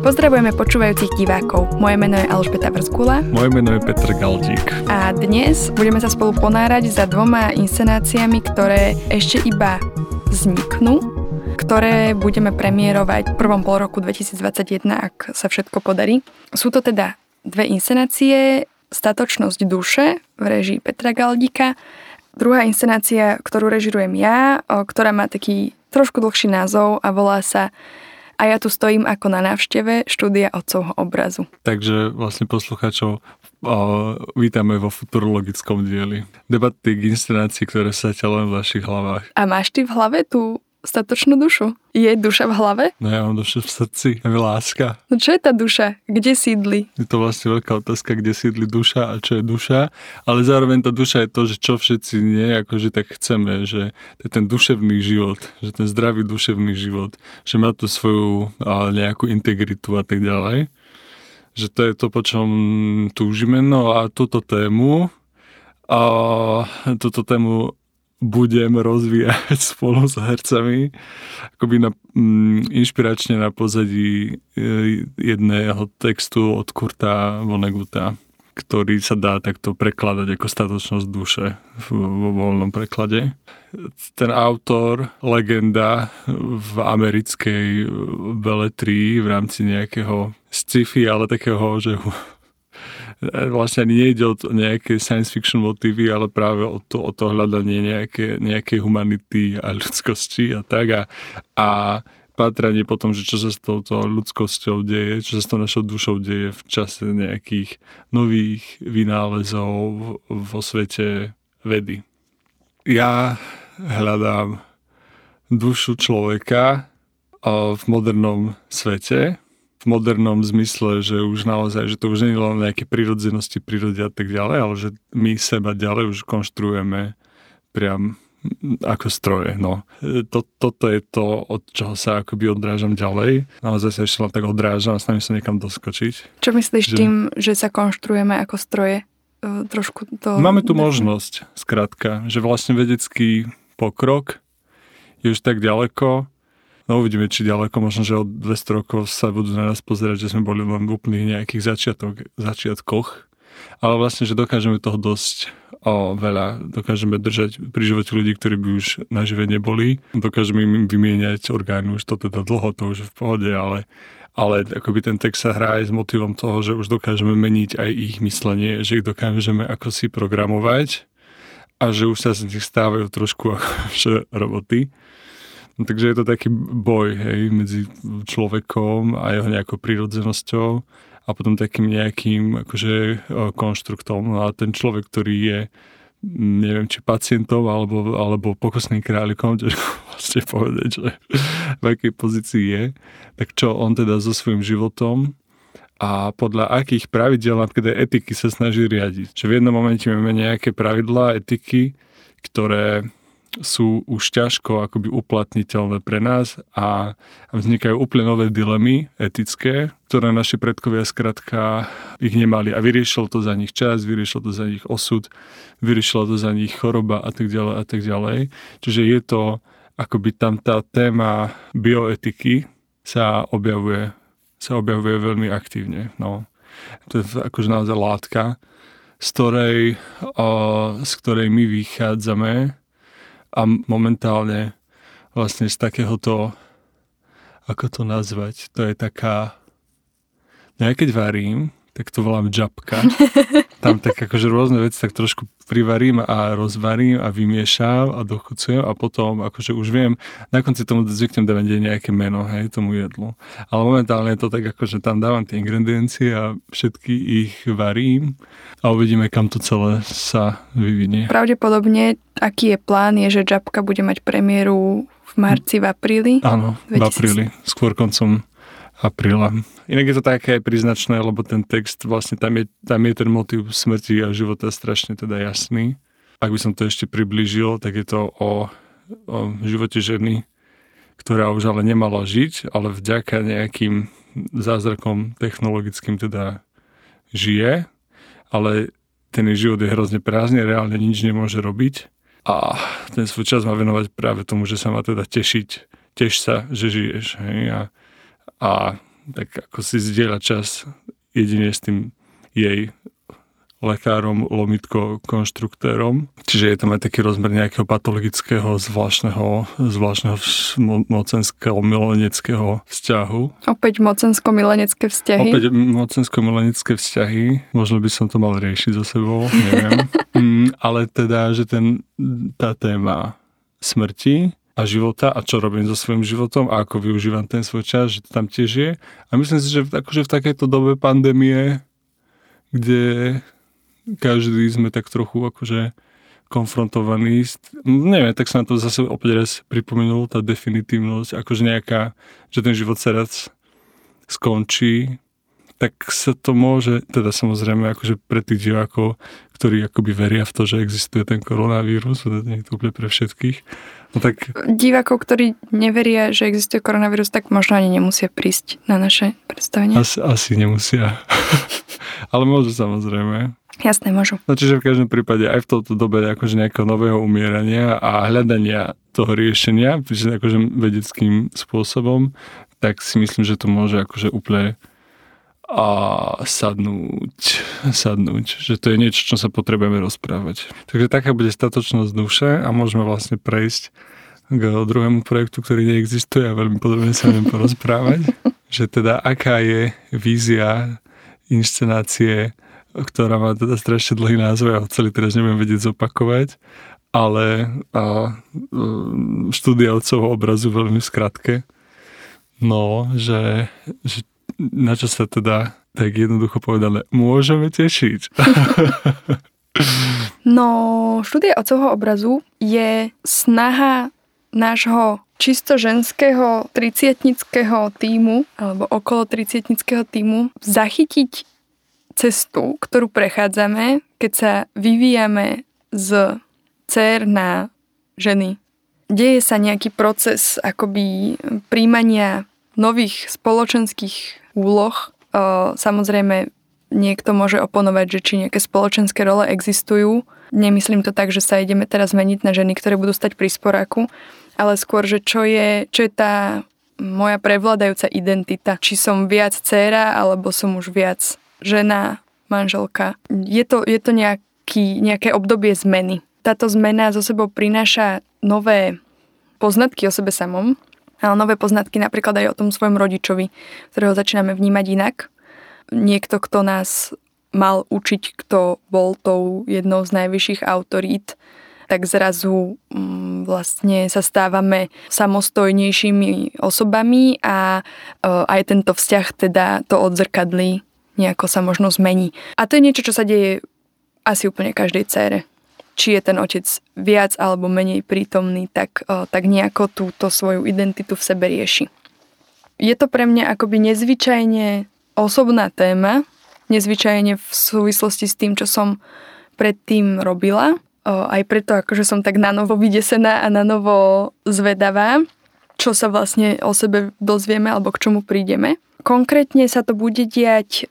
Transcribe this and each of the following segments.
Pozdravujeme počúvajúcich divákov. Moje meno je Alžbeta Vrzgula. Moje meno je Petr Galdík. A dnes budeme sa spolu ponárať za dvoma inscenáciami, ktoré ešte iba vzniknú, ktoré budeme premiérovať v prvom pol roku 2021, ak sa všetko podarí. Sú to teda dve inscenácie, Statočnosť duše v režii Petra Galdíka Druhá inscenácia, ktorú režirujem ja, ktorá má taký trošku dlhší názov a volá sa a ja tu stojím ako na návšteve štúdia otcovho obrazu. Takže vlastne poslucháčov vítame vo futurologickom dieli. Debaty k inscenácii, ktoré sa ťa len v vašich hlavách. A máš ty v hlave tú statočnú dušu? Je duša v hlave? No ja mám dušu v srdci, je láska. No čo je tá duša? Kde sídli? Je to vlastne veľká otázka, kde sídli duša a čo je duša, ale zároveň tá duša je to, že čo všetci nie, akože tak chceme, že to je ten duševný život, že ten zdravý duševný život, že má tu svoju nejakú integritu a tak ďalej. Že to je to, po čom túžime. No a túto tému a túto tému budem rozvíjať spolu s hercami akoby na, mm, inšpiračne na pozadí e, jedného textu od Kurta Voneguta, ktorý sa dá takto prekladať ako statočnosť duše vo voľnom preklade. Ten autor, legenda v americkej beletrii v rámci nejakého sci-fi, ale takého, že vlastne ani nejde o to, nejaké science fiction motívy, ale práve o to, o to hľadanie nejaké, nejakej humanity a ľudskosti a tak. A, a pátranie potom, že čo sa s touto ľudskosťou deje, čo sa s tou našou dušou deje v čase nejakých nových vynálezov vo svete vedy. Ja hľadám dušu človeka v modernom svete, v modernom zmysle, že už naozaj, že to už nie je len nejaké prírodzenosti prírody a tak ďalej, ale že my seba ďalej už konštruujeme priam ako stroje. No. To, toto je to, od čoho sa akoby odrážam ďalej. Naozaj sa ešte len tak odrážam a snažím sa niekam doskočiť. Čo myslíš že... tým, že sa konštruujeme ako stroje? E, trošku to... Máme tu možnosť, skrátka, že vlastne vedecký pokrok je už tak ďaleko, No uvidíme, či ďaleko, možno, že od 200 rokov sa budú na nás pozerať, že sme boli len v úplných nejakých začiatok, začiatkoch. Ale vlastne, že dokážeme toho dosť o veľa. Dokážeme držať pri živote ľudí, ktorí by už nažive neboli. Dokážeme im vymieňať orgány, už to teda dlho, to už je v pohode, ale ale akoby ten text sa hrá aj s motivom toho, že už dokážeme meniť aj ich myslenie, že ich dokážeme ako si programovať a že už sa z nich stávajú trošku ako roboty. No, takže je to taký boj hej, medzi človekom a jeho nejakou prírodzenosťou a potom takým nejakým akože konštruktom. No a ten človek, ktorý je neviem, či pacientom alebo, alebo pokusným králikom, ťažko vlastne povedať, že v akej pozícii je, tak čo on teda so svojím životom a podľa akých pravidel napríklad etiky sa snaží riadiť. Čo v jednom momente máme nejaké pravidlá, etiky, ktoré sú už ťažko akoby uplatniteľné pre nás a vznikajú úplne nové dilemy etické, ktoré naši predkovia skrátka ich nemali a vyriešil to za nich čas, vyriešil to za nich osud, vyriešila to za nich choroba a tak ďalej a tak ďalej. Čiže je to akoby tam tá téma bioetiky sa objavuje, sa objavuje veľmi aktívne. No. To je akože naozaj látka, z ktorej, o, z ktorej my vychádzame a momentálne vlastne z takéhoto, ako to nazvať, to je taká, no ja keď varím, tak to volám džapka. Tam tak akože rôzne veci tak trošku privarím a rozvarím a vymiešam a dochucujem a potom akože už viem, na konci tomu zvyknem dávať nejaké meno, hej, tomu jedlu. Ale momentálne je to tak akože tam dávam tie ingrediencie a všetky ich varím a uvidíme, kam to celé sa vyvinie. Pravdepodobne, aký je plán, je, že džapka bude mať premiéru v marci, v apríli? Áno, 2000... v apríli, skôr koncom apríla. Inak je to také aj príznačné, lebo ten text, vlastne tam je, tam je ten motiv smrti a života strašne teda jasný. Ak by som to ešte priblížil, tak je to o, o živote ženy, ktorá už ale nemala žiť, ale vďaka nejakým zázrakom technologickým teda žije, ale ten jej život je hrozne prázdny, reálne nič nemôže robiť a ten svoj čas má venovať práve tomu, že sa má teda tešiť, teš sa, že žiješ. Hej? A a tak ako si zdieľa čas jedine s tým jej lekárom, lomitko, konštruktérom. Čiže je tam aj taký rozmer nejakého patologického, zvláštneho, zvláštneho mocenského, mileneckého vzťahu. Opäť mocensko-milenecké vzťahy. Opäť mocensko-milenecké vzťahy. Možno by som to mal riešiť so sebou, neviem. mm, ale teda, že ten, tá téma smrti a života a čo robím so svojím životom a ako využívam ten svoj čas, že to tam tiež je. A myslím si, že akože v takejto dobe pandémie, kde každý sme tak trochu akože konfrontovaní. Neviem, tak sa na to zase opäť raz pripomenul, tá definitívnosť, akože nejaká, že ten život sa raz skončí, tak sa to môže, teda samozrejme akože pre tých divákov, ktorí akoby veria v to, že existuje ten koronavírus, to nie je to úplne pre všetkých. No tak... Divákov, ktorí neveria, že existuje koronavírus, tak možno ani nemusia prísť na naše predstavenie. Asi, asi nemusia. Ale môžu samozrejme. Jasné, môžu. No čiže v každom prípade aj v tomto dobe akože nejakého nového umierania a hľadania toho riešenia, akože vedeckým spôsobom, tak si myslím, že to môže akože úplne a sadnúť, sadnúť, že to je niečo, čo sa potrebujeme rozprávať. Takže taká bude statočnosť duše a môžeme vlastne prejsť k druhému projektu, ktorý neexistuje a veľmi podrobne sa viem porozprávať, že teda aká je vízia inscenácie ktorá má teda strašne dlhý názov, ja ho celý teraz nebudem vedieť zopakovať, ale a, e, štúdia otcovho obrazu veľmi skratke. No, že, že na čo sa teda tak jednoducho povedané môžeme tešiť. no, štúdia otcovho obrazu je snaha nášho čisto ženského tricietnického týmu alebo okolo tricietnického týmu zachytiť cestu, ktorú prechádzame, keď sa vyvíjame z dcer na ženy. Deje sa nejaký proces akoby príjmania nových spoločenských úloh. Samozrejme, niekto môže oponovať, že či nejaké spoločenské role existujú. Nemyslím to tak, že sa ideme teraz zmeniť na ženy, ktoré budú stať pri sporáku, ale skôr, že čo je, čo je tá moja prevládajúca identita. Či som viac dcéra, alebo som už viac žena, manželka. Je to, je to nejaký, nejaké obdobie zmeny. Táto zmena zo sebou prináša nové poznatky o sebe samom, nové poznatky napríklad aj o tom svojom rodičovi, ktorého začíname vnímať inak. Niekto, kto nás mal učiť, kto bol tou jednou z najvyšších autorít, tak zrazu mm, vlastne sa stávame samostojnejšími osobami a e, aj tento vzťah teda to odzrkadlí nejako sa možno zmení. A to je niečo, čo sa deje asi úplne každej cére. Či je ten otec viac alebo menej prítomný, tak, tak nejako túto svoju identitu v sebe rieši. Je to pre mňa akoby nezvyčajne osobná téma, nezvyčajne v súvislosti s tým, čo som predtým robila. Aj preto, akože som tak na novo vydesená a na zvedavá, čo sa vlastne o sebe dozvieme alebo k čomu prídeme. Konkrétne sa to bude diať,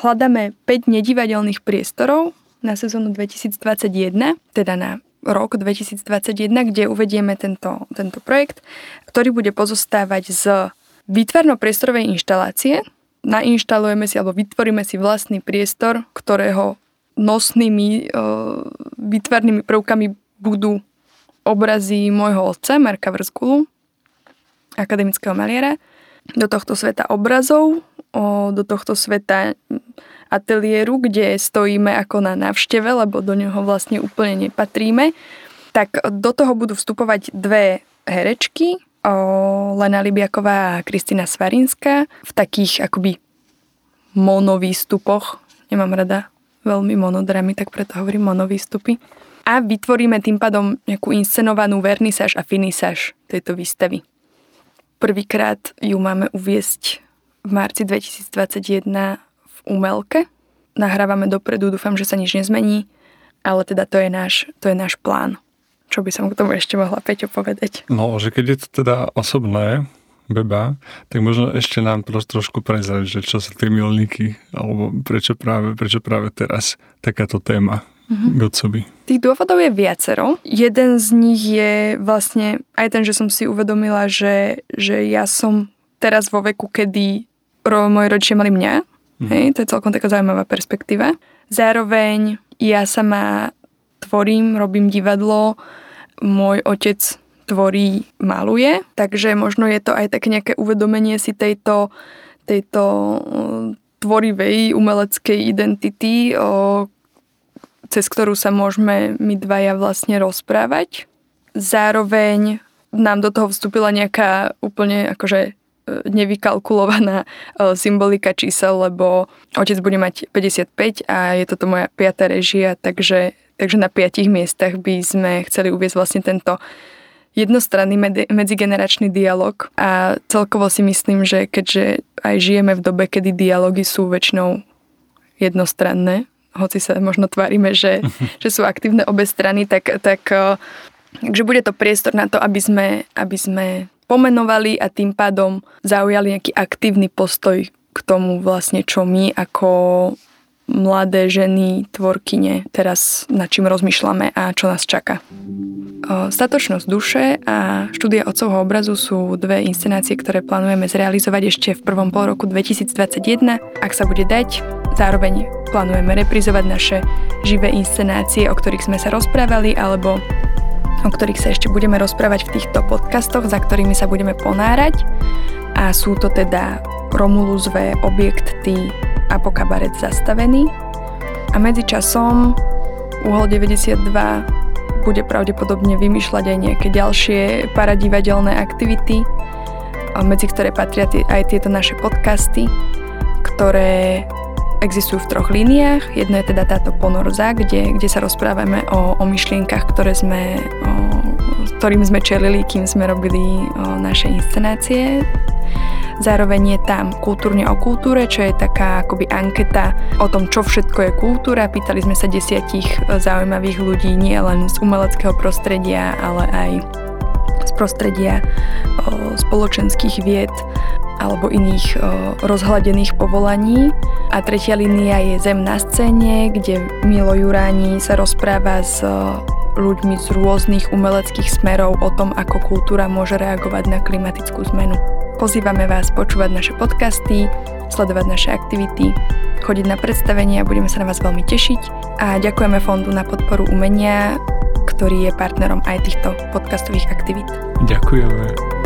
hľadáme 5 nedivadelných priestorov na sezónu 2021, teda na rok 2021, kde uvedieme tento, tento projekt, ktorý bude pozostávať z výtvarno-priestorovej inštalácie. Nainštalujeme si alebo vytvoríme si vlastný priestor, ktorého nosnými e, výtvarnými prvkami budú obrazy môjho otca, Marka Vrzgulu, akademického maliara, do tohto sveta obrazov, do tohto sveta ateliéru, kde stojíme ako na návšteve, lebo do neho vlastne úplne nepatríme, tak do toho budú vstupovať dve herečky, Lena Libiaková a Kristina Svarinská v takých akoby monovýstupoch. Nemám rada veľmi monodramy, tak preto hovorím monovýstupy. A vytvoríme tým pádom nejakú inscenovanú vernisáž a finisáž tejto výstavy. Prvýkrát ju máme uviesť v marci 2021 v Umelke. Nahrávame dopredu, dúfam, že sa nič nezmení, ale teda to je náš, to je náš plán. Čo by som k tomu ešte mohla Peťo povedať? No, že keď je to teda osobné, Beba, tak možno ešte nám troš, trošku prezrať, že čo sú tie milníky, alebo prečo práve, prečo práve teraz takáto téma mm-hmm. Godcovi? Tých dôvodov je viacero. Jeden z nich je vlastne aj ten, že som si uvedomila, že, že ja som teraz vo veku, kedy ro, moji rodičia mali mňa. Mm. Hej, to je celkom taká zaujímavá perspektíva. Zároveň ja sama tvorím, robím divadlo, môj otec tvorí, maluje, takže možno je to aj také nejaké uvedomenie si tejto, tejto tvorivej umeleckej identity, o, cez ktorú sa môžeme my dvaja vlastne rozprávať. Zároveň nám do toho vstúpila nejaká úplne akože nevykalkulovaná e, symbolika čísel, lebo otec bude mať 55 a je toto moja piata režia, takže, takže na piatich miestach by sme chceli uviezť vlastne tento jednostranný medzigeneračný dialog. A celkovo si myslím, že keďže aj žijeme v dobe, kedy dialógy sú väčšinou jednostranné, hoci sa možno tvárime, že, že sú aktívne obe strany, tak, tak takže bude to priestor na to, aby sme, aby sme pomenovali a tým pádom zaujali nejaký aktívny postoj k tomu vlastne, čo my ako mladé ženy, tvorkyne teraz nad čím rozmýšľame a čo nás čaká. Statočnosť duše a štúdia otcovho obrazu sú dve inscenácie, ktoré plánujeme zrealizovať ešte v prvom pol roku 2021. Ak sa bude dať, zároveň plánujeme reprizovať naše živé inscenácie, o ktorých sme sa rozprávali, alebo o ktorých sa ešte budeme rozprávať v týchto podcastoch, za ktorými sa budeme ponárať. A sú to teda Romulus V objekty Apokabaret zastavený. A medzičasom Uhol 92 bude pravdepodobne vymýšľať aj nejaké ďalšie paradivadelné aktivity, medzi ktoré patria aj tieto naše podcasty, ktoré existujú v troch líniách. Jedno je teda táto ponorza, kde, kde sa rozprávame o, o myšlienkach, ktoré sme, o, ktorým sme čelili, kým sme robili o, naše inscenácie. Zároveň je tam kultúrne o kultúre, čo je taká akoby anketa o tom, čo všetko je kultúra. Pýtali sme sa desiatich zaujímavých ľudí, nie len z umeleckého prostredia, ale aj z prostredia o, spoločenských vied alebo iných o, rozhľadených povolaní. A tretia línia je Zem na scéne, kde Milo Juráni sa rozpráva s ľuďmi z rôznych umeleckých smerov o tom, ako kultúra môže reagovať na klimatickú zmenu. Pozývame vás počúvať naše podcasty, sledovať naše aktivity, chodiť na predstavenia, budeme sa na vás veľmi tešiť a ďakujeme Fondu na podporu umenia, ktorý je partnerom aj týchto podcastových aktivít. Ďakujeme.